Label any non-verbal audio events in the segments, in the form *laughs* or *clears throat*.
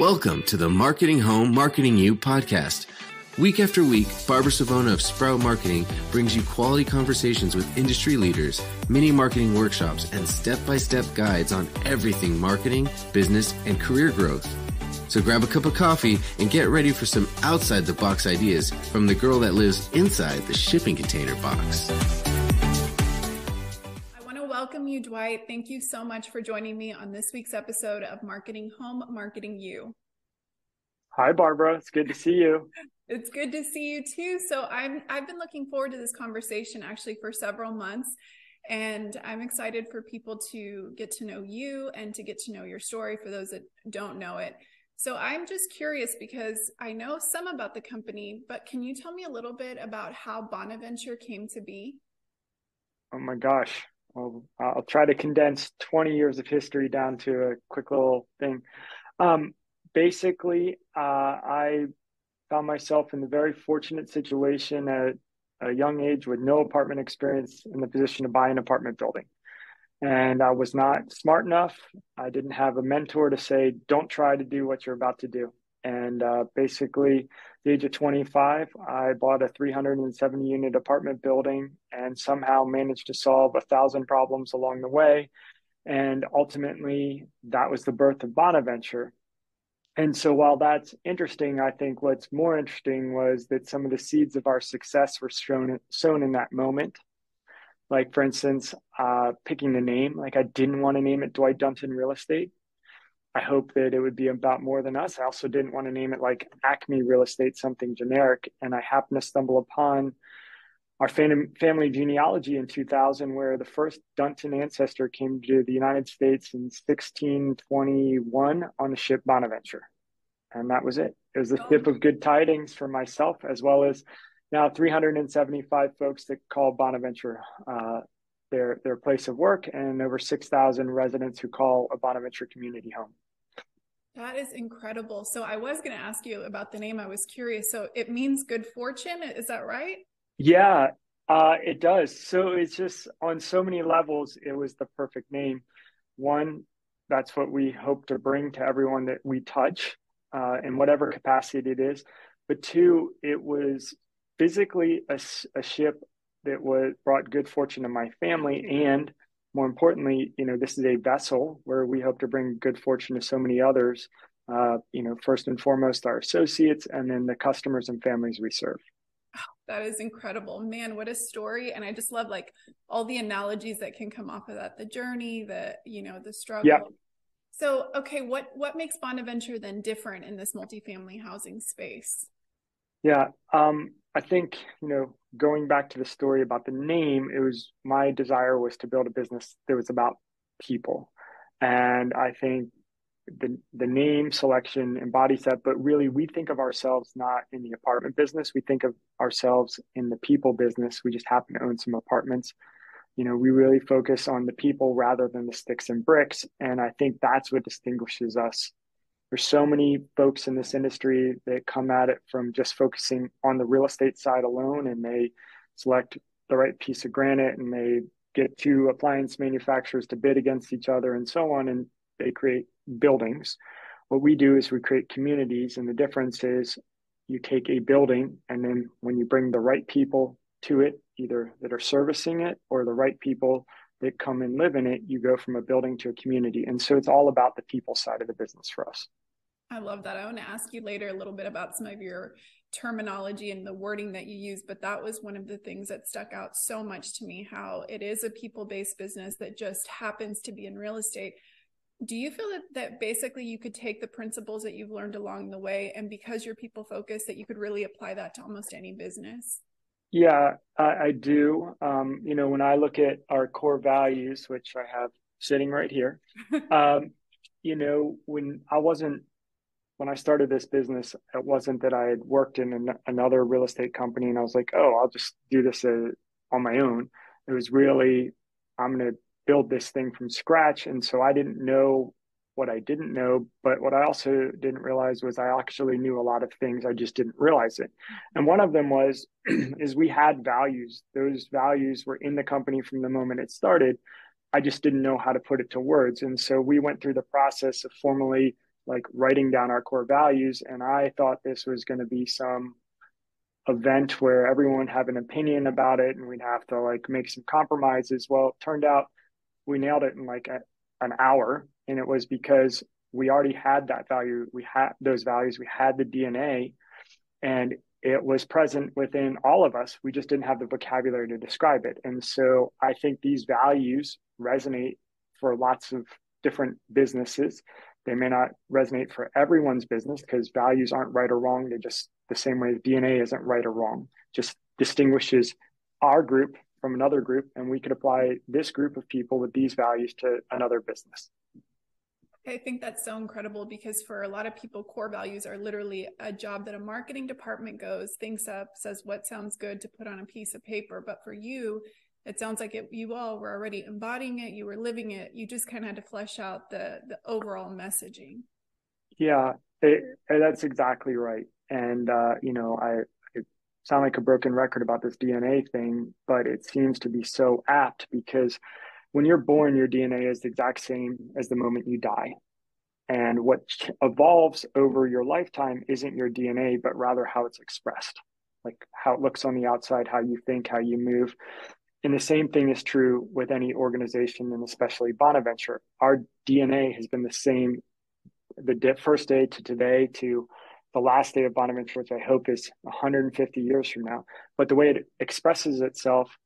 Welcome to the Marketing Home, Marketing You podcast. Week after week, Barbara Savona of Sprout Marketing brings you quality conversations with industry leaders, mini marketing workshops, and step by step guides on everything marketing, business, and career growth. So grab a cup of coffee and get ready for some outside the box ideas from the girl that lives inside the shipping container box you, Dwight. Thank you so much for joining me on this week's episode of Marketing Home, Marketing You. Hi, Barbara. It's good to see you. It's good to see you too. So I'm I've been looking forward to this conversation actually for several months. And I'm excited for people to get to know you and to get to know your story for those that don't know it. So I'm just curious because I know some about the company, but can you tell me a little bit about how Bonaventure came to be? Oh my gosh. I'll, I'll try to condense 20 years of history down to a quick little thing. Um, basically, uh, I found myself in the very fortunate situation at a young age with no apartment experience in the position to buy an apartment building. And I was not smart enough. I didn't have a mentor to say, don't try to do what you're about to do. And uh, basically, the age of 25, I bought a 370 unit apartment building and somehow managed to solve a thousand problems along the way. And ultimately, that was the birth of Bonaventure. And so, while that's interesting, I think what's more interesting was that some of the seeds of our success were sown, sown in that moment. Like, for instance, uh, picking the name, like I didn't want to name it Dwight Dunton Real Estate I hope that it would be about more than us. I also didn't want to name it like Acme Real Estate, something generic. And I happened to stumble upon our fam- family genealogy in 2000, where the first Dunton ancestor came to the United States in 1621 on the ship Bonaventure. And that was it. It was a ship of good tidings for myself, as well as now 375 folks that call Bonaventure uh, their their place of work and over 6,000 residents who call a Bonaventure community home. That is incredible. So I was going to ask you about the name. I was curious. So it means good fortune. Is that right? Yeah, uh, it does. So it's just on so many levels, it was the perfect name. One, that's what we hope to bring to everyone that we touch uh, in whatever capacity it is. But two, it was physically a, a ship that was brought good fortune to my family and more importantly you know this is a vessel where we hope to bring good fortune to so many others uh, you know first and foremost our associates and then the customers and families we serve. Oh, *sighs* that is incredible. Man what a story. And i just love like all the analogies that can come off of that the journey the you know the struggle. Yeah. so okay what what makes bonaventure then different in this multifamily housing space? Yeah um, i think you know going back to the story about the name, it was my desire was to build a business that was about people. And I think the the name selection embodies that, but really we think of ourselves not in the apartment business. We think of ourselves in the people business. We just happen to own some apartments. You know, we really focus on the people rather than the sticks and bricks. And I think that's what distinguishes us there's so many folks in this industry that come at it from just focusing on the real estate side alone and they select the right piece of granite and they get two appliance manufacturers to bid against each other and so on and they create buildings. What we do is we create communities and the difference is you take a building and then when you bring the right people to it either that are servicing it or the right people that come and live in it you go from a building to a community. And so it's all about the people side of the business for us I love that. I want to ask you later a little bit about some of your terminology and the wording that you use, but that was one of the things that stuck out so much to me how it is a people based business that just happens to be in real estate. Do you feel that, that basically you could take the principles that you've learned along the way and because you're people focused, that you could really apply that to almost any business? Yeah, I, I do. Um, you know, when I look at our core values, which I have sitting right here, *laughs* um, you know, when I wasn't when I started this business, it wasn't that I had worked in an, another real estate company and I was like, oh, I'll just do this uh, on my own. It was really, I'm going to build this thing from scratch. And so I didn't know what I didn't know. But what I also didn't realize was I actually knew a lot of things. I just didn't realize it. And one of them was, *clears throat* is we had values. Those values were in the company from the moment it started. I just didn't know how to put it to words. And so we went through the process of formally like writing down our core values. And I thought this was going to be some event where everyone have an opinion about it and we'd have to like make some compromises. Well, it turned out we nailed it in like a, an hour. And it was because we already had that value. We had those values. We had the DNA and it was present within all of us. We just didn't have the vocabulary to describe it. And so I think these values resonate for lots of different businesses. They may not resonate for everyone's business because values aren't right or wrong. They're just the same way DNA isn't right or wrong, just distinguishes our group from another group. And we could apply this group of people with these values to another business. I think that's so incredible because for a lot of people, core values are literally a job that a marketing department goes, thinks up, says what sounds good to put on a piece of paper. But for you, it sounds like it, you all were already embodying it, you were living it. You just kind of had to flesh out the the overall messaging. Yeah, it, that's exactly right. And uh, you know, I sound like a broken record about this DNA thing, but it seems to be so apt because when you're born, your DNA is the exact same as the moment you die. And what evolves over your lifetime isn't your DNA, but rather how it's expressed, like how it looks on the outside, how you think, how you move. And the same thing is true with any organization, and especially Bonaventure. Our DNA has been the same the first day to today to the last day of Bonaventure, which I hope is 150 years from now. But the way it expresses itself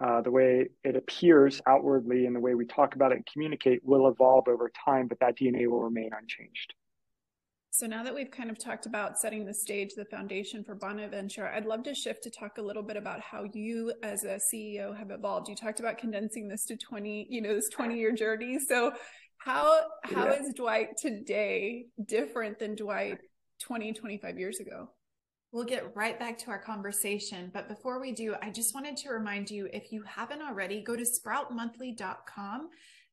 uh, the way it appears outwardly and the way we talk about it and communicate will evolve over time, but that DNA will remain unchanged. So now that we've kind of talked about setting the stage, the foundation for Bonaventure, I'd love to shift to talk a little bit about how you as a CEO have evolved. You talked about condensing this to 20, you know, this 20 year journey. So how how yeah. is Dwight today different than Dwight 20, 25 years ago? We'll get right back to our conversation. But before we do, I just wanted to remind you if you haven't already, go to sproutmonthly.com.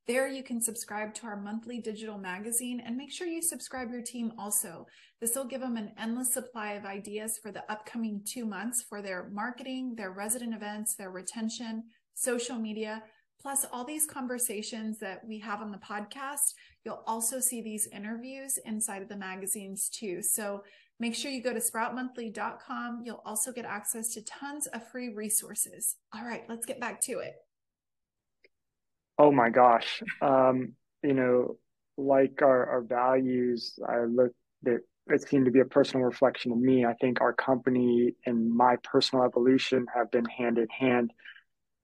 There you can subscribe to our monthly digital magazine and make sure you subscribe your team also. This will give them an endless supply of ideas for the upcoming two months for their marketing, their resident events, their retention, social media, plus all these conversations that we have on the podcast. You'll also see these interviews inside of the magazines too. So Make sure you go to sproutmonthly.com. You'll also get access to tons of free resources. All right, let's get back to it. Oh my gosh. Um, you know, like our, our values, I look that it seemed to be a personal reflection of me. I think our company and my personal evolution have been hand in hand.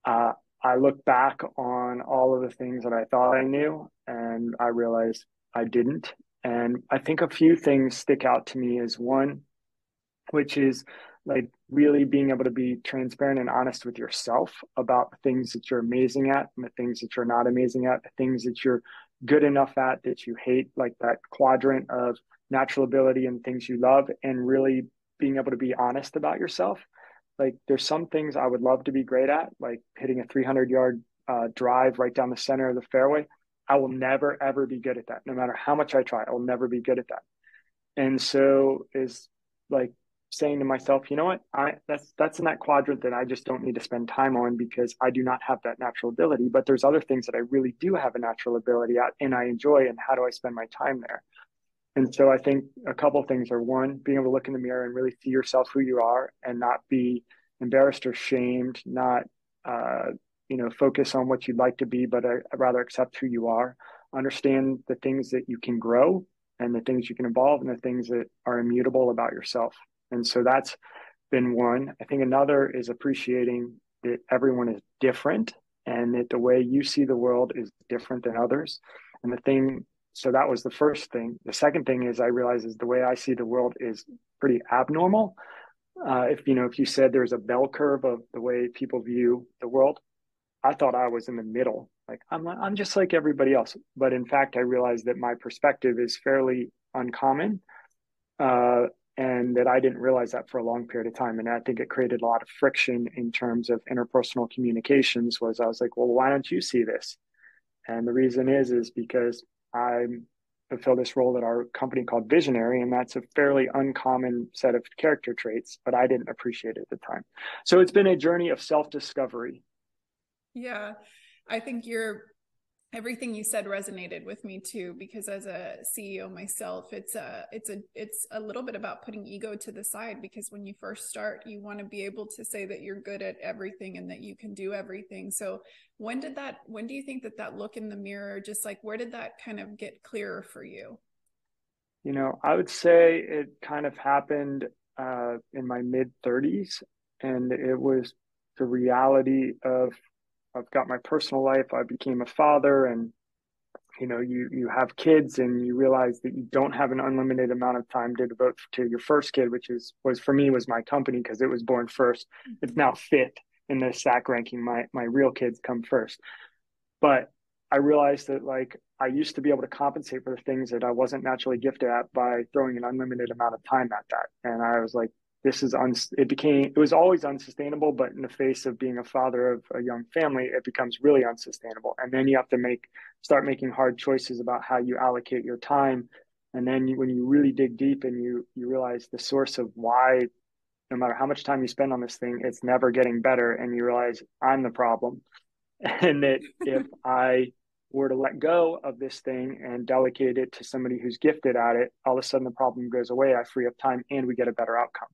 Uh, I look back on all of the things that I thought I knew, and I realized I didn't. And I think a few things stick out to me as one, which is like really being able to be transparent and honest with yourself about the things that you're amazing at and the things that you're not amazing at, the things that you're good enough at that you hate, like that quadrant of natural ability and things you love, and really being able to be honest about yourself. Like there's some things I would love to be great at, like hitting a 300 yard uh, drive right down the center of the fairway. I will never ever be good at that. No matter how much I try, I will never be good at that. And so is like saying to myself, you know what? I that's that's in that quadrant that I just don't need to spend time on because I do not have that natural ability. But there's other things that I really do have a natural ability at and I enjoy and how do I spend my time there? And so I think a couple things are one, being able to look in the mirror and really see yourself who you are and not be embarrassed or shamed, not uh, you know focus on what you'd like to be but uh, rather accept who you are understand the things that you can grow and the things you can evolve and the things that are immutable about yourself and so that's been one i think another is appreciating that everyone is different and that the way you see the world is different than others and the thing so that was the first thing the second thing is i realize is the way i see the world is pretty abnormal uh, if you know if you said there's a bell curve of the way people view the world I thought I was in the middle. Like I'm I'm just like everybody else. But in fact, I realized that my perspective is fairly uncommon. Uh, and that I didn't realize that for a long period of time. And I think it created a lot of friction in terms of interpersonal communications was I was like, well, why don't you see this? And the reason is, is because I fulfill this role at our company called Visionary, and that's a fairly uncommon set of character traits, but I didn't appreciate it at the time. So it's been a journey of self-discovery yeah. I think you're everything you said resonated with me too because as a ceo myself it's a it's a it's a little bit about putting ego to the side because when you first start you want to be able to say that you're good at everything and that you can do everything. So when did that when do you think that that look in the mirror just like where did that kind of get clearer for you? You know i would say it kind of happened uh, in my mid 30s and it was the reality of I've got my personal life. I became a father, and you know, you you have kids, and you realize that you don't have an unlimited amount of time to devote to your first kid, which is was for me was my company because it was born 1st mm-hmm. It's now fifth in the stack ranking. My my real kids come first, but I realized that like I used to be able to compensate for the things that I wasn't naturally gifted at by throwing an unlimited amount of time at that, and I was like, this is un it became it was always unsustainable but in the face of being a father of a young family it becomes really unsustainable. And then you have to make start making hard choices about how you allocate your time. And then you, when you really dig deep and you you realize the source of why no matter how much time you spend on this thing it's never getting better and you realize i'm the problem. *laughs* And that if i were to let go of this thing and delegate it to somebody who's gifted at it all of a sudden the problem goes away i free up time and we get a better outcome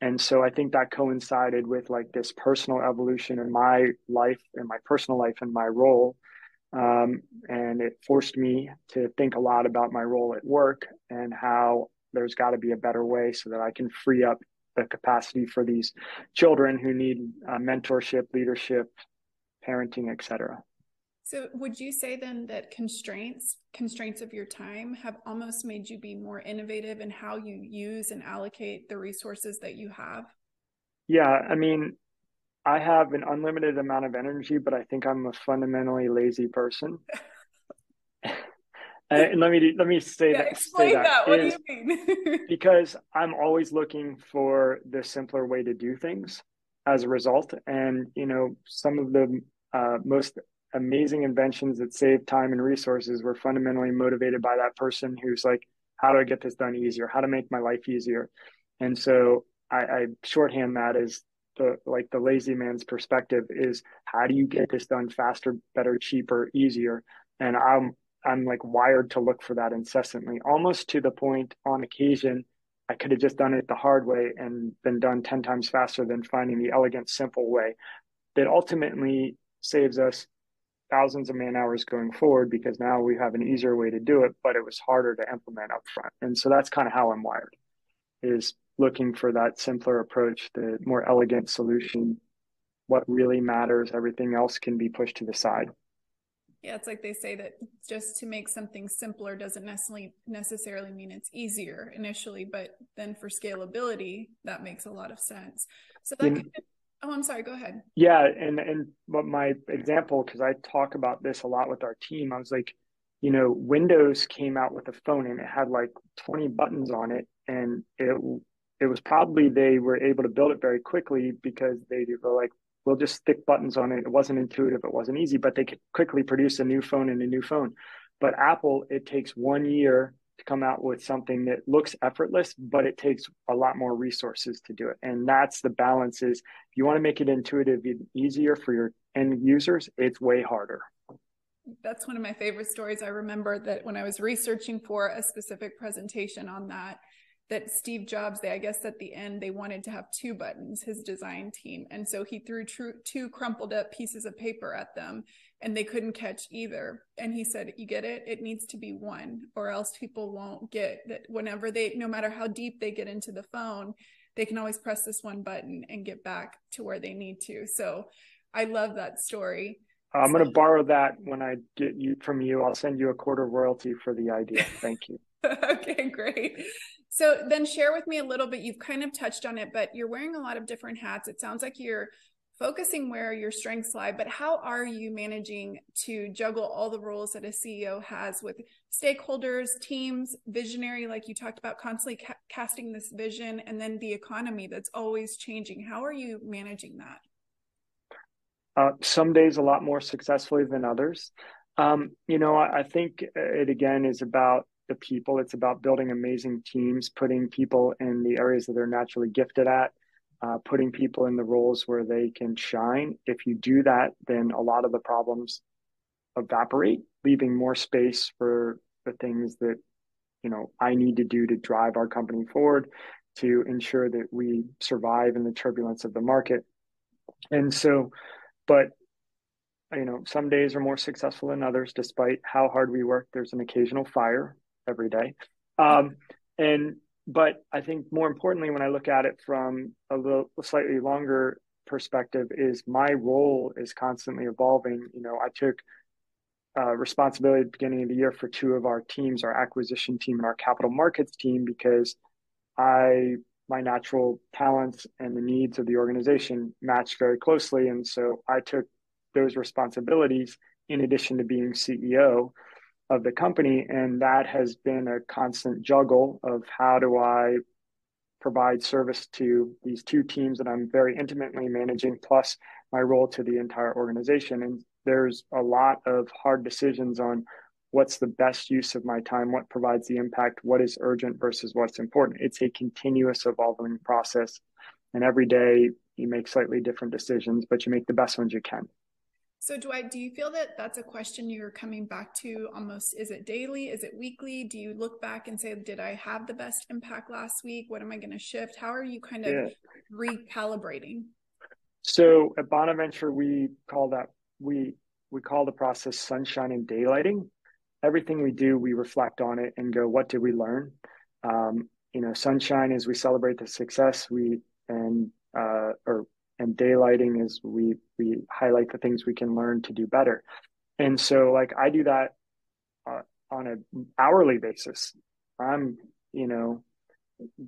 and so i think that coincided with like this personal evolution in my life and my personal life and my role. Um, and it forced me to think a lot about my role at work and how there's got to be a better way so that i can free up the capacity for these children who need uh, mentorship leadership parenting etc so would you say then that constraints, constraints of your time have almost made you be more innovative in how you use and allocate the resources that you have? Yeah, I mean, I have an unlimited amount of energy, but I think I'm a fundamentally lazy person. *laughs* and let me let me say yeah, that. Explain that. that. What do you mean? *laughs* because I'm always looking for the simpler way to do things as a result, and you know, some of the uh, most amazing inventions that save time and resources were fundamentally motivated by that person who's like, how do I get this done easier? How to make my life easier? And so I, I shorthand that as the like the lazy man's perspective is how do you get this done faster, better, cheaper, easier? And I'm I'm like wired to look for that incessantly, almost to the point on occasion I could have just done it the hard way and been done 10 times faster than finding the elegant, simple way that ultimately saves us thousands of man hours going forward because now we have an easier way to do it, but it was harder to implement up front. And so that's kind of how I'm wired is looking for that simpler approach, the more elegant solution. What really matters, everything else can be pushed to the side. Yeah, it's like they say that just to make something simpler doesn't necessarily necessarily mean it's easier initially, but then for scalability, that makes a lot of sense. So that kind of Oh, I'm sorry. Go ahead. Yeah, and and what my example because I talk about this a lot with our team. I was like, you know, Windows came out with a phone and it had like 20 buttons on it, and it it was probably they were able to build it very quickly because they were like, we'll just stick buttons on it. It wasn't intuitive, it wasn't easy, but they could quickly produce a new phone and a new phone. But Apple, it takes one year to come out with something that looks effortless, but it takes a lot more resources to do it. And that's the balance is if you want to make it intuitive and easier for your end users, it's way harder. That's one of my favorite stories. I remember that when I was researching for a specific presentation on that, that Steve Jobs, they I guess at the end they wanted to have two buttons, his design team, and so he threw two crumpled up pieces of paper at them, and they couldn't catch either. And he said, "You get it? It needs to be one, or else people won't get that. Whenever they, no matter how deep they get into the phone, they can always press this one button and get back to where they need to." So, I love that story. I'm going to borrow that when I get you from you. I'll send you a quarter royalty for the idea. Thank you. *laughs* okay, great. So then share with me a little bit. You've kind of touched on it, but you're wearing a lot of different hats. It sounds like you're focusing where your strengths lie, but how are you managing to juggle all the roles that a CEO has with stakeholders, teams, visionary, like you talked about, constantly ca- casting this vision, and then the economy that's always changing? How are you managing that? Uh, some days a lot more successfully than others. Um, you know, I, I think it again is about the people. It's about building amazing teams, putting people in the areas that they're naturally gifted at, uh, putting people in the roles where they can shine. If you do that, then a lot of the problems evaporate, leaving more space for the things that you know I need to do to drive our company forward to ensure that we survive in the turbulence of the market. And so, but you know, some days are more successful than others, despite how hard we work. There's an occasional fire every day. Um, and but I think more importantly, when I look at it from a little slightly longer perspective, is my role is constantly evolving. You know, I took uh, responsibility at the beginning of the year for two of our teams, our acquisition team and our capital markets team, because I my natural talents and the needs of the organization matched very closely, and so I took those responsibilities in addition to being CEO of the company. And that has been a constant juggle of how do I provide service to these two teams that I'm very intimately managing, plus my role to the entire organization. And there's a lot of hard decisions on what's the best use of my time, what provides the impact, what is urgent versus what's important. It's a continuous evolving process. And every day you make slightly different decisions, but you make the best ones you can. So, Dwight, do you feel that that's a question you're coming back to almost? Is it daily? Is it weekly? Do you look back and say, did I have the best impact last week? What am I going to shift? How are you kind of yeah. recalibrating? So at Bonaventure, we call that we we call the process sunshine and daylighting. Everything we do, we reflect on it and go, what did we learn? Um, you know, sunshine is we celebrate the success we and uh, or and daylighting is we we highlight the things we can learn to do better. And so like i do that uh, on an hourly basis. I'm you know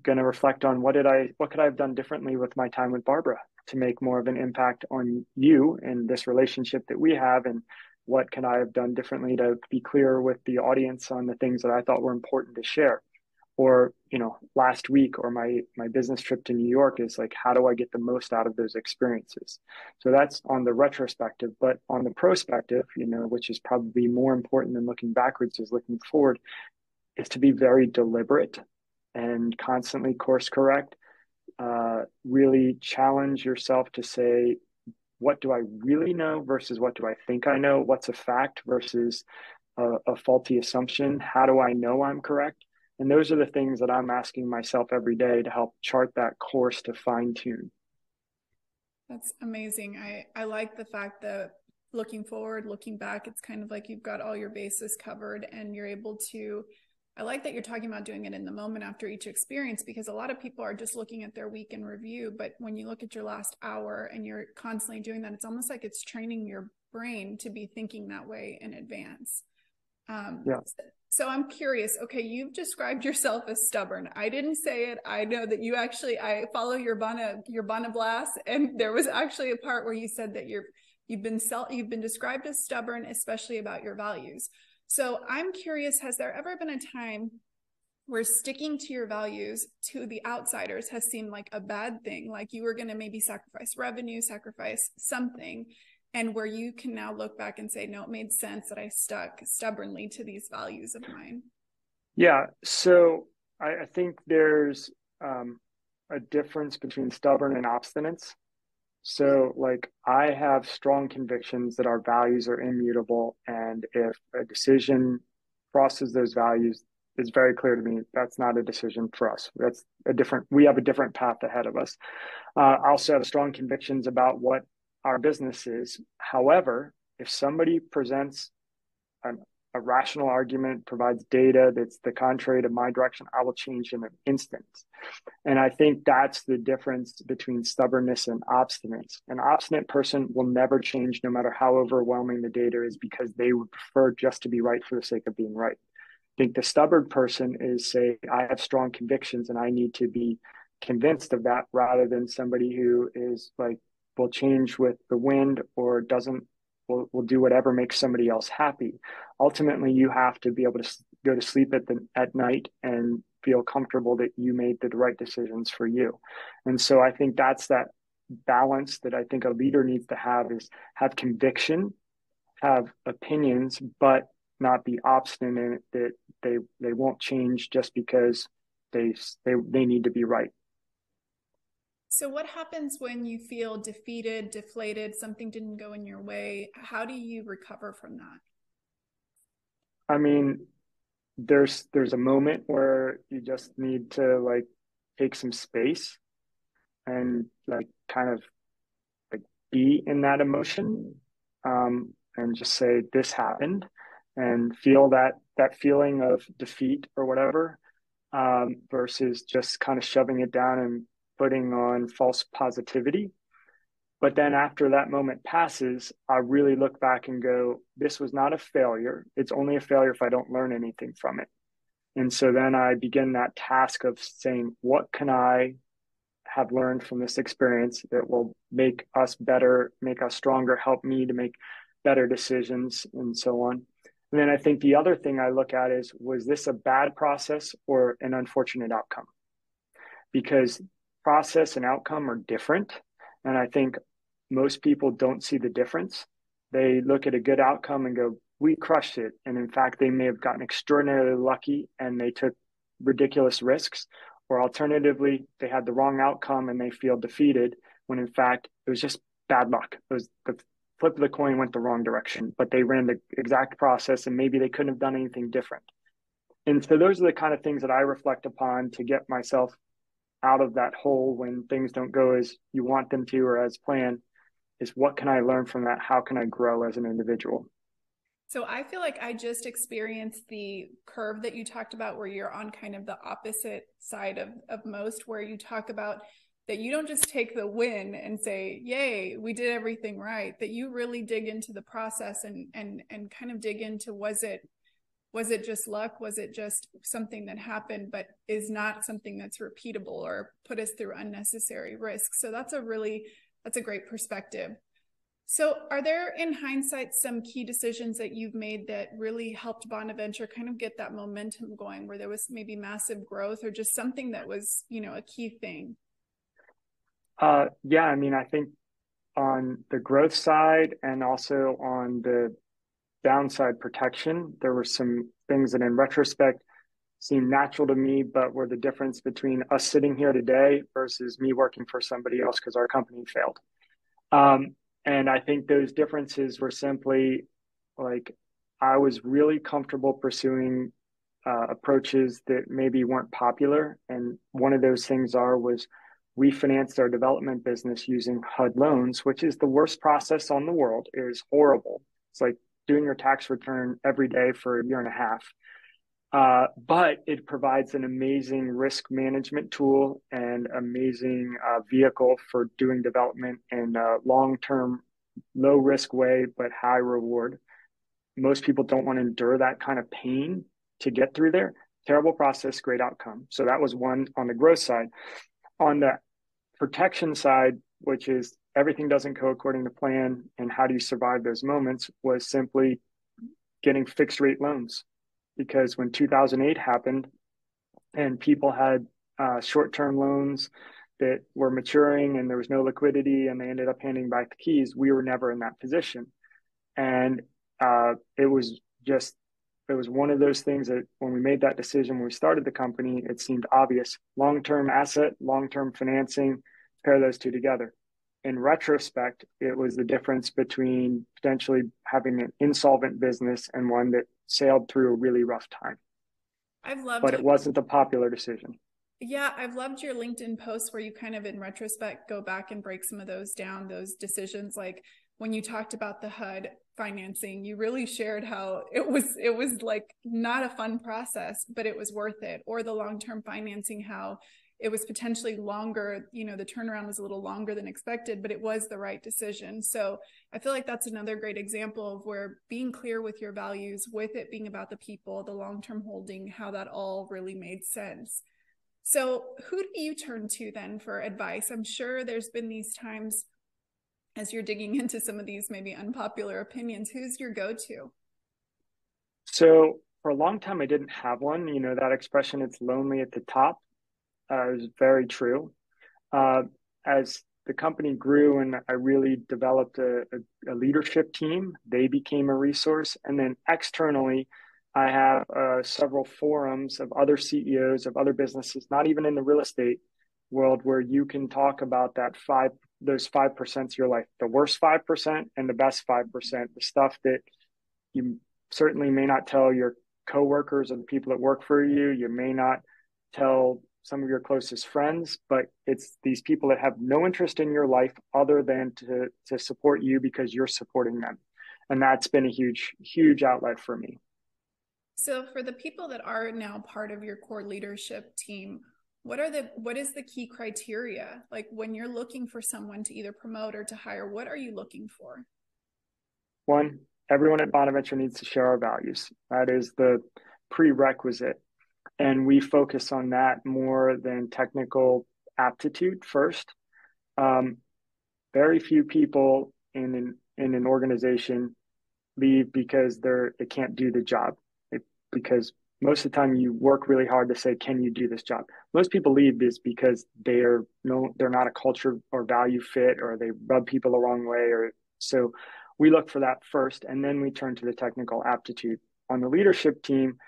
going to reflect on what did i what could i have done differently with my time with barbara to make more of an impact on you and this relationship that we have and what can i have done differently to be clear with the audience on the things that i thought were important to share or you know last week or my my business trip to new york is like how do i get the most out of those experiences? So that's on the retrospective but on the prospective you know which is probably more important than looking backwards is looking forward is to be very deliberate and constantly course correct. Uh, really challenge yourself to say what do i really know versus what do i think i know? What's a fact versus a, a faulty assumption? How do i know i'm correct and those are the things that I'm asking myself every day to help chart that course to fine tune. That's amazing. I, I like the fact that looking forward, looking back, it's kind of like you've got all your bases covered and you're able to. I like that you're talking about doing it in the moment after each experience because a lot of people are just looking at their week in review. But when you look at your last hour and you're constantly doing that, it's almost like it's training your brain to be thinking that way in advance. Um, yeah. So I'm curious. Okay, you've described yourself as stubborn. I didn't say it. I know that you actually. I follow your Bana your Bana blast, and there was actually a part where you said that you're you've been self you've been described as stubborn, especially about your values. So I'm curious. Has there ever been a time where sticking to your values to the outsiders has seemed like a bad thing? Like you were going to maybe sacrifice revenue, sacrifice something, and where you can now look back and say, no, it made sense that I stuck stubbornly to these values of mine? Yeah. So I, I think there's um, a difference between stubborn and obstinance. So, like, I have strong convictions that our values are immutable. And if a decision crosses those values, it's very clear to me that's not a decision for us. That's a different, we have a different path ahead of us. Uh, I also have strong convictions about what our businesses. However, if somebody presents an, a rational argument, provides data that's the contrary to my direction, I will change in an instant. And I think that's the difference between stubbornness and obstinance. An obstinate person will never change no matter how overwhelming the data is because they would prefer just to be right for the sake of being right. I think the stubborn person is say, I have strong convictions and I need to be convinced of that rather than somebody who is like will change with the wind or doesn't will, will do whatever makes somebody else happy. Ultimately you have to be able to go to sleep at the at night and feel comfortable that you made the right decisions for you. And so i think that's that balance that i think a leader needs to have is have conviction have opinions but not be obstinate that they they won't change just because they they they need to be right so, what happens when you feel defeated, deflated, something didn't go in your way? How do you recover from that? I mean, there's there's a moment where you just need to like take some space and like kind of like be in that emotion um, and just say this happened and feel that that feeling of defeat or whatever um, versus just kind of shoving it down and putting on false positivity but then after that moment passes, I really look back and go, this was not a failure. It's only a failure if I don't learn anything from it. And so then I begin that task of saying, what can I have learned from this experience that will make us better, make us stronger, help me to make better decisions, and so on. And then I think the other thing I look at is, was this a bad process or an unfortunate outcome? Because process and outcome are different. And I think most people don't see the difference. They look at a good outcome and go, we crushed it. And in fact, they may have gotten extraordinarily lucky and they took ridiculous risks. Or alternatively, they had the wrong outcome and they feel defeated when in fact it was just bad luck. It was the flip of the coin went the wrong direction, but they ran the exact process and maybe they couldn't have done anything different. And so those are the kind of things that I reflect upon to get myself out of that hole when things don't go as you want them to or as planned is what can I learn from that? How can I grow as an individual? So I feel like I just experienced the curve that you talked about where you're on kind of the opposite side of, of most, where you talk about that you don't just take the win and say, yay, we did everything right, that you really dig into the process and and and kind of dig into was it was it just luck? Was it just something that happened, but is not something that's repeatable or put us through unnecessary risk? So that's a really that's a great perspective. So, are there in hindsight some key decisions that you've made that really helped Bonaventure kind of get that momentum going where there was maybe massive growth or just something that was, you know, a key thing? Uh, yeah, I mean, I think on the growth side and also on the downside protection, there were some things that in retrospect seemed natural to me, but were the difference between us sitting here today versus me working for somebody else because our company failed. Um, and I think those differences were simply like I was really comfortable pursuing uh, approaches that maybe weren't popular. And one of those things are was we financed our development business using HUD loans, which is the worst process on the world. It is horrible. It's like doing your tax return every day for a year and a half. Uh, but it provides an amazing risk management tool and amazing uh, vehicle for doing development in a long-term, low-risk way, but high reward. Most people don't want to endure that kind of pain to get through there. Terrible process, great outcome. So that was one on the growth side. On the protection side, which is everything doesn't go according to plan, and how do you survive those moments, was simply getting fixed rate loans because when 2008 happened and people had uh, short term loans that were maturing and there was no liquidity and they ended up handing back the keys, we were never in that position. And uh, it was just, it was one of those things that when we made that decision, when we started the company, it seemed obvious long term asset, long term financing, pair those two together. In retrospect, it was the difference between potentially having an insolvent business and one that sailed through a really rough time. I've loved But it wasn't a popular decision. Yeah, I've loved your LinkedIn posts where you kind of in retrospect go back and break some of those down, those decisions like when you talked about the HUD financing, you really shared how it was it was like not a fun process, but it was worth it. Or the long-term financing how it was potentially longer you know the turnaround was a little longer than expected but it was the right decision. So i feel like that's another great example of where being clear with your values with it being about the people the long term holding how that all really made sense. So who do you turn to then for advice? I'm sure there's been these times as you're digging into some of these maybe unpopular opinions who's your go-to? So for a long time i didn't have one. You know that expression it's lonely at the top uh, is very true. Uh, as the company grew and I really developed a, a, a, leadership team, they became a resource. And then externally, I have uh, several forums of other CEOs of other businesses, not even in the real estate world, where you can talk about that five, those five percent of your life, the worst five percent and the best five percent, the stuff that you certainly may not tell your coworkers or the people that work for you. You may not tell some of your closest friends, but it's these people that have no interest in your life other than to to support you because you're supporting them. And that's been a huge, huge outlet for me. So for the people that are now part of your core leadership team, what are the what is the key criteria? Like when you're looking for someone to either promote or to hire, what are you looking for? One, everyone at Bonaventure needs to share our values. That is the prerequisite. And we focus on that more than technical aptitude first. Um, very few people in an, in an organization leave because they're they can't do the job. It, because most of the time you work really hard to say, can you do this job? Most people leave is because they're no they're not a culture or value fit or they rub people the wrong way or so we look for that first and then we turn to the technical aptitude. On the leadership team,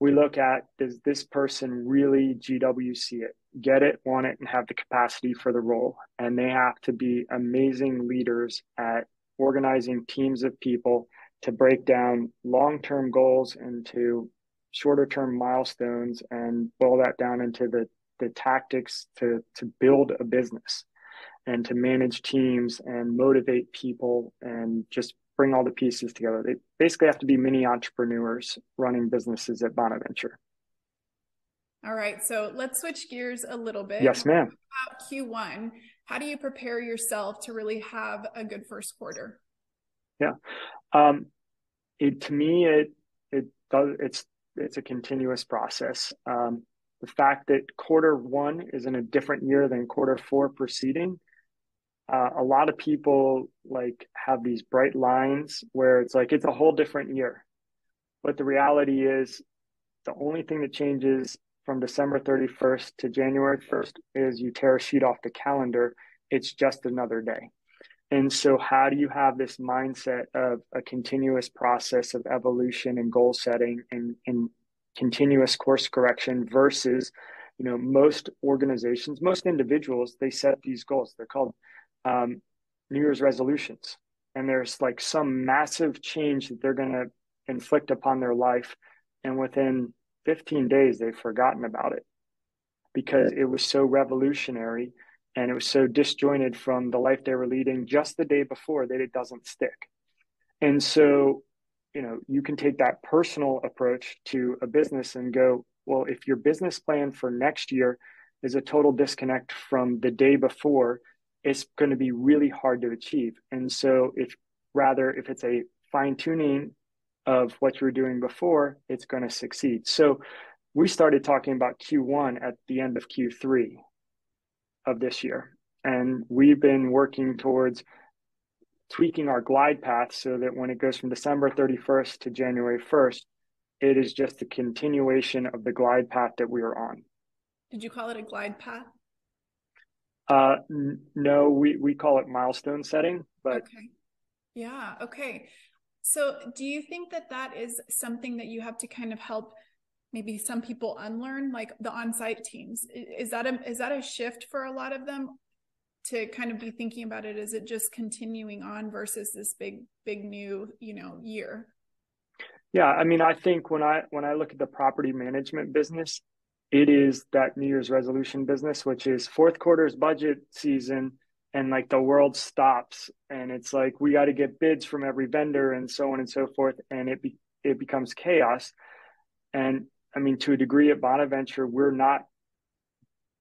we look at does this person really GWC it, get it, want it, and have the capacity for the role? And they have to be amazing leaders at organizing teams of people to break down long term goals into shorter term milestones and boil that down into the, the tactics to, to build a business and to manage teams and motivate people and just bring all the pieces together. They basically have to be mini entrepreneurs running businesses at Bonaventure. All right, so let's switch gears a little bit. Yes, ma'am. About Q1, how do you prepare yourself to really have a good first quarter? Yeah, um, it to me it it does it's it's a continuous process. Um, the fact that quarter one is in a different year than quarter four preceding uh, a lot of people like have these bright lines where it's like it's a whole different year. But the reality is the only thing that changes from december 31st to january 1st is you tear a sheet off the calendar. It's just another day. And so how do you have this mindset of a continuous process of evolution and goal setting and, and continuous course correction versus you know most organizations most individuals they set these goals. They're called um, New Year's resolutions, and there's like some massive change that they're going to inflict upon their life, and within 15 days they've forgotten about it because it was so revolutionary and it was so disjointed from the life they were leading just the day before that it doesn't stick. And so, you know, you can take that personal approach to a business and go, well, if your business plan for next year is a total disconnect from the day before it's going to be really hard to achieve. And so, if rather, if it's a fine tuning of what you were doing before, it's going to succeed. So, we started talking about Q1 at the end of Q3 of this year. And we've been working towards tweaking our glide path so that when it goes from December 31st to January 1st, it is just a continuation of the glide path that we are on. Did you call it a glide path? Uh, n- no, we we call it milestone setting, but okay, yeah, okay. So, do you think that that is something that you have to kind of help maybe some people unlearn, like the on-site teams? Is that a is that a shift for a lot of them to kind of be thinking about it? Is it just continuing on versus this big big new you know year? Yeah, I mean, I think when I when I look at the property management business, it is that New Year's resolution business, which is fourth quarter's budget season and like the world stops. And it's like we got to get bids from every vendor and so on and so forth and it be, it becomes chaos. And i mean to a degree at bonaventure we're not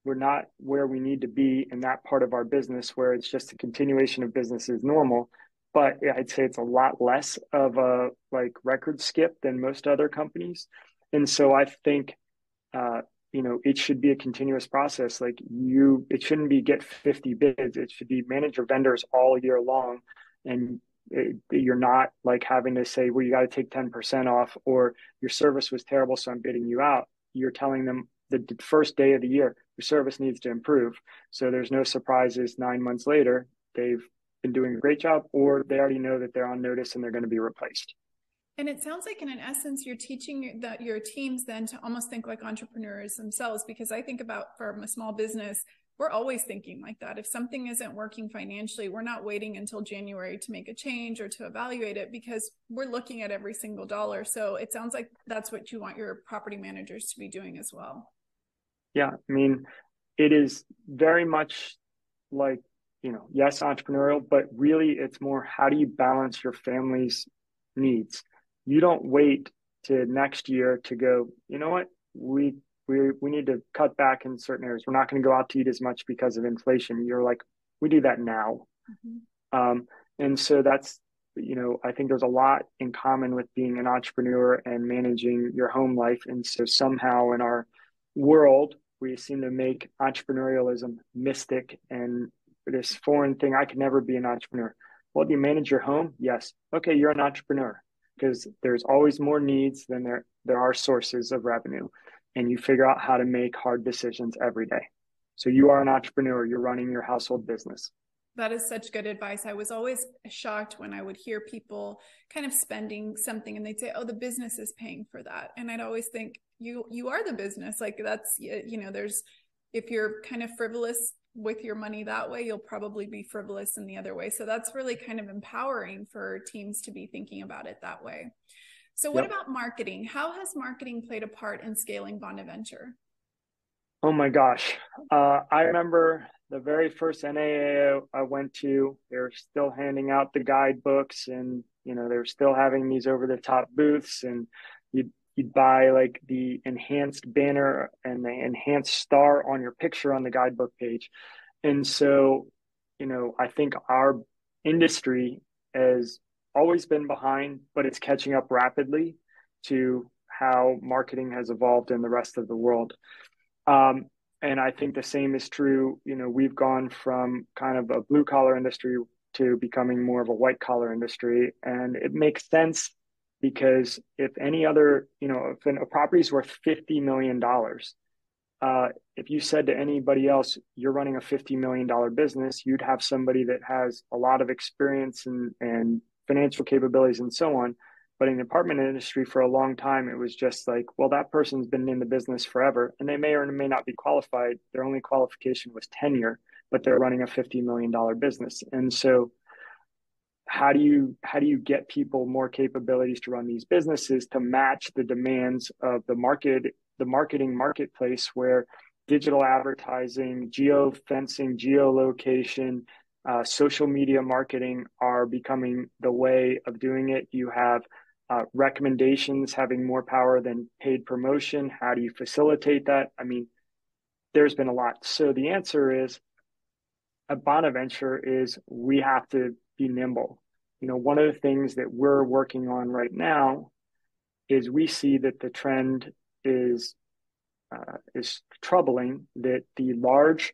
we're not where we need to be in that part of our business where it's just a continuation of business as normal. But i'd say it's a lot less of a like record skip than most other companies. And so i think uh, you know it should be a continuous process. Like you it shouldn't be get 50 bids. It should be manage your vendors all year long. And it, you're not like having to say well you got to take 10% off or your service was terrible so i'm bidding you out. You're telling them the first day of the year your service needs to improve. So there's no surprises nine months later. They've been doing a great job or they already know that they're on notice and they're going to be replaced and it sounds like, in an essence, you're teaching that your teams then to almost think like entrepreneurs themselves. Because I think about from a small business, we're always thinking like that. If something isn't working financially, we're not waiting until January to make a change or to evaluate it because we're looking at every single dollar. So it sounds like that's what you want your property managers to be doing as well. Yeah. I mean, it is very much like, you know, yes, entrepreneurial, but really it's more how do you balance your family's needs? You don't wait to next year to go, you know what, we we we need to cut back in certain areas. We're not going to go out to eat as much because of inflation. You're like, we do that now. Mm-hmm. Um, and so that's, you know, I think there's a lot in common with being an entrepreneur and managing your home life. And so somehow in our world, we seem to make entrepreneurialism mystic and this foreign thing. I could never be an entrepreneur. Well, do you manage your home? Yes. Okay, you're an entrepreneur because there's always more needs than there there are sources of revenue and you figure out how to make hard decisions every day. So you are an entrepreneur you're running your household business. That is such good advice. I was always shocked when i would hear people kind of spending something and they'd say oh the business is paying for that. And i'd always think you you are the business. Like that's you know there's if you're kind of frivolous with your money that way, you'll probably be frivolous in the other way. So that's really kind of empowering for teams to be thinking about it that way. So, what yep. about marketing? How has marketing played a part in scaling Bonaventure? Oh my gosh. Uh, I remember the very first NAA I went to, they were still handing out the guidebooks and, you know, they were still having these over the top booths and you'd, buy like the enhanced banner and the enhanced star on your picture on the guidebook page. And so, you know, I think our industry has always been behind, but it's catching up rapidly to how marketing has evolved in the rest of the world. Um, and I think the same is true. You know, we've gone from kind of a blue collar industry to becoming more of a white collar industry. And it makes sense because if any other, you know, if a property is worth $50 million, uh, if you said to anybody else, you're running a $50 million business, you'd have somebody that has a lot of experience and, and financial capabilities and so on. But in the apartment industry for a long time, it was just like, well, that person's been in the business forever and they may or may not be qualified. Their only qualification was tenure, but they're running a $50 million business. And so how do you how do you get people more capabilities to run these businesses to match the demands of the market the marketing marketplace where digital advertising geo fencing geolocation uh, social media marketing are becoming the way of doing it? You have uh, recommendations having more power than paid promotion. How do you facilitate that? I mean there's been a lot. So the answer is at bonaventure is we have to be nimble. You know, one of the things that we're working on right now is we see that the trend is uh, is troubling that the large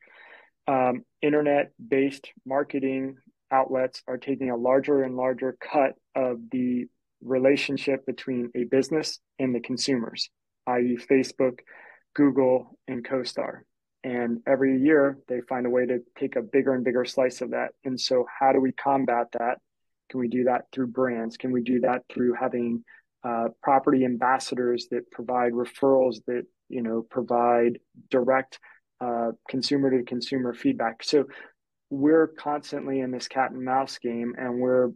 um, internet-based marketing outlets are taking a larger and larger cut of the relationship between a business and the consumers, i.e., Facebook, Google, and CoStar. And every year they find a way to take a bigger and bigger slice of that. And so, how do we combat that? Can we do that through brands? Can we do that through having uh, property ambassadors that provide referrals that you know provide direct uh, consumer to consumer feedback? So we're constantly in this cat and mouse game, and we're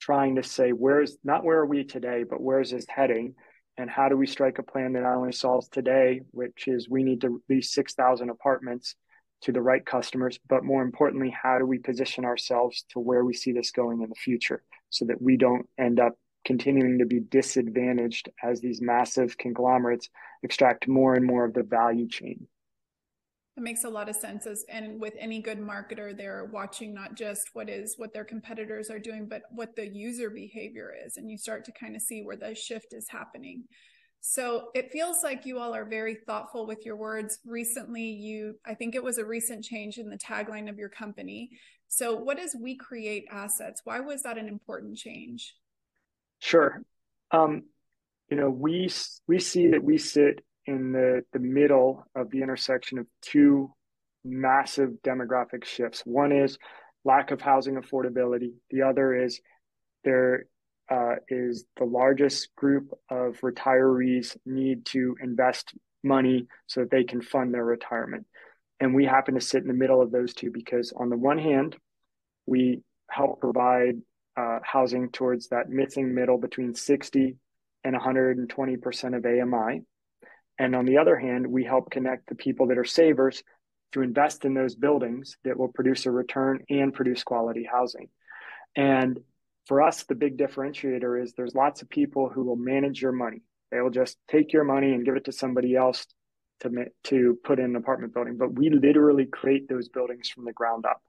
trying to say where's not where are we today, but where's this heading? And how do we strike a plan that not only solves today, which is we need to lease 6,000 apartments to the right customers, but more importantly, how do we position ourselves to where we see this going in the future so that we don't end up continuing to be disadvantaged as these massive conglomerates extract more and more of the value chain. It makes a lot of sense as and with any good marketer, they're watching not just what is what their competitors are doing, but what the user behavior is. And you start to kind of see where the shift is happening. So it feels like you all are very thoughtful with your words. Recently, you, I think it was a recent change in the tagline of your company. So, what is We Create Assets? Why was that an important change? Sure. Um, you know, we we see that we sit in the, the middle of the intersection of two massive demographic shifts. One is lack of housing affordability. The other is there uh, is the largest group of retirees need to invest money so that they can fund their retirement. And we happen to sit in the middle of those two because, on the one hand, we help provide uh, housing towards that missing middle between 60 and 120% of AMI. And on the other hand, we help connect the people that are savers to invest in those buildings that will produce a return and produce quality housing. And for us, the big differentiator is there's lots of people who will manage your money. They will just take your money and give it to somebody else to, to put in an apartment building. But we literally create those buildings from the ground up.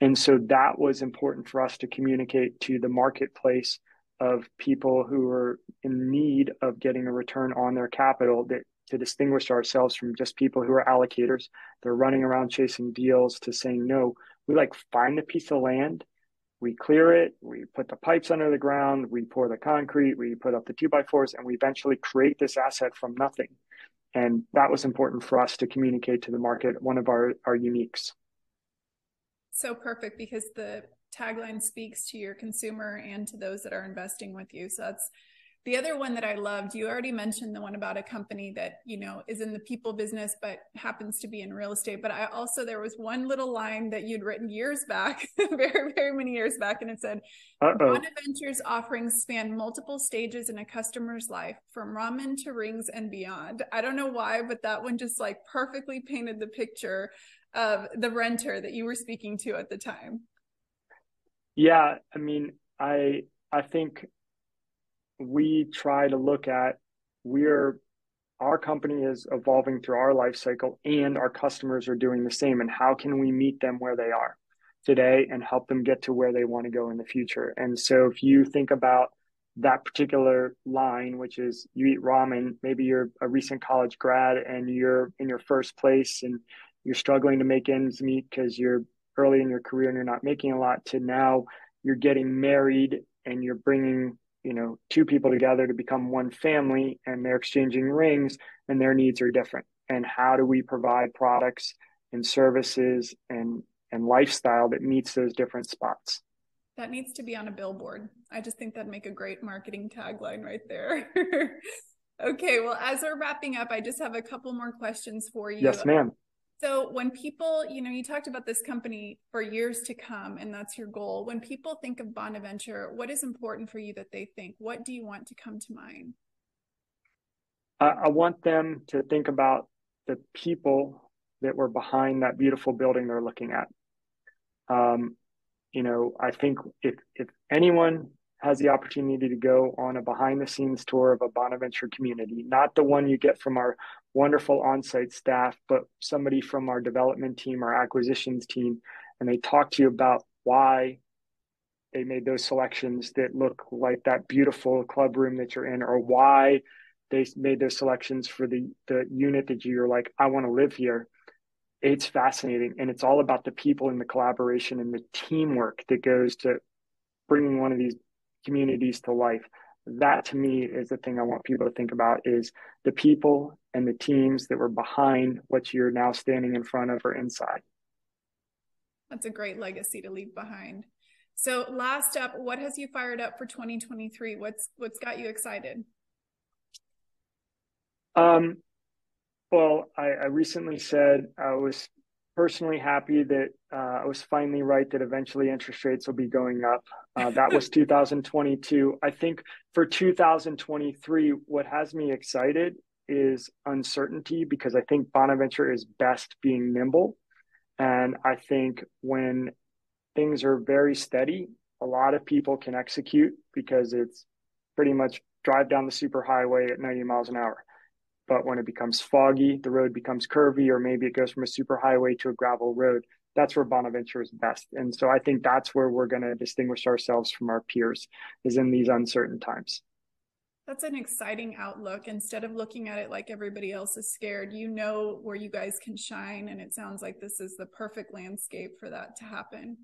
And so that was important for us to communicate to the marketplace of people who are in need of getting a return on their capital that to distinguish ourselves from just people who are allocators. They're running around chasing deals to saying, no, we like find a piece of land, we clear it, we put the pipes under the ground, we pour the concrete, we put up the two by fours, and we eventually create this asset from nothing. And that was important for us to communicate to the market, one of our, our uniques. So perfect because the tagline speaks to your consumer and to those that are investing with you. So that's the other one that I loved, you already mentioned the one about a company that, you know, is in the people business, but happens to be in real estate. But I also, there was one little line that you'd written years back, *laughs* very, very many years back. And it said, Bonaventure's offerings span multiple stages in a customer's life from ramen to rings and beyond. I don't know why, but that one just like perfectly painted the picture of the renter that you were speaking to at the time. Yeah. I mean, I, I think we try to look at we're our company is evolving through our life cycle and our customers are doing the same and how can we meet them where they are today and help them get to where they want to go in the future and so if you think about that particular line which is you eat ramen maybe you're a recent college grad and you're in your first place and you're struggling to make ends meet because you're early in your career and you're not making a lot to now you're getting married and you're bringing you know two people together to become one family and they're exchanging rings and their needs are different. And how do we provide products and services and and lifestyle that meets those different spots? That needs to be on a billboard. I just think that'd make a great marketing tagline right there. *laughs* Okay well as we're wrapping up i just have a couple more questions for you. Yes ma'am so when people, you know, you talked about this company for years to come, and that's your goal. When people think of Bonaventure, what is important for you that they think? What do you want to come to mind? I, want them to think about the people that were behind that beautiful building they're looking at. Um, you know, I think if if anyone has the opportunity to go on a behind the scenes tour of a Bonaventure community, not the one you get from our wonderful on-site staff, but somebody from our development team, our acquisitions team, and they talk to you about why they made those selections that look like that beautiful club room that you're in, or why they made those selections for the the unit that you're like, I want to live here. It's fascinating, and it's all about the people and the collaboration and the teamwork that goes to bringing one of these communities to life that to me is the thing I want people to think about is the people and the teams that were behind what you're now standing in front of or inside. That's a great legacy to leave behind. So last up, what has you fired up for 2023? What's what's got you excited? Um, well, I, I recently said I was personally happy that uh, I was finally right that eventually interest rates will be going up. Uh, that was *laughs* 2022. I think for 2023, what has me excited is uncertainty because I think Bonaventure is best being nimble. And I think when things are very steady, a lot of people can execute because it's pretty much drive down the superhighway at 90 miles an hour. But when it becomes foggy, the road becomes curvy, or maybe it goes from a superhighway to a gravel road. That's where Bonaventure is best. And so I think that's where we're going to distinguish ourselves from our peers is in these uncertain times. That's an exciting outlook. Instead of looking at it like everybody else is scared, you know where you guys can shine. And it sounds like this is the perfect landscape for that to happen.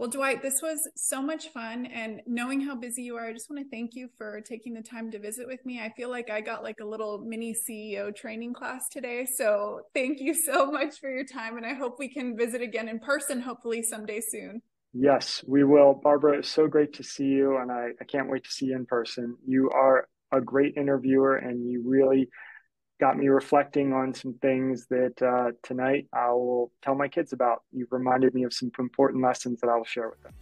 Well, Dwight, this was so much fun. And knowing how busy you are, I just want to thank you for taking the time to visit with me. I feel like I got like a little mini CEO training class today. So thank you so *laughs* much for your time. And I hope we can visit again in person, hopefully someday soon. Yes, we will. Barbara, it's so great to see you. And I, I can't wait to see you in person. You are a great interviewer and you really got me reflecting on some things that uh, tonight I will tell my kids about. You've reminded me of some important lessons that I will share with them.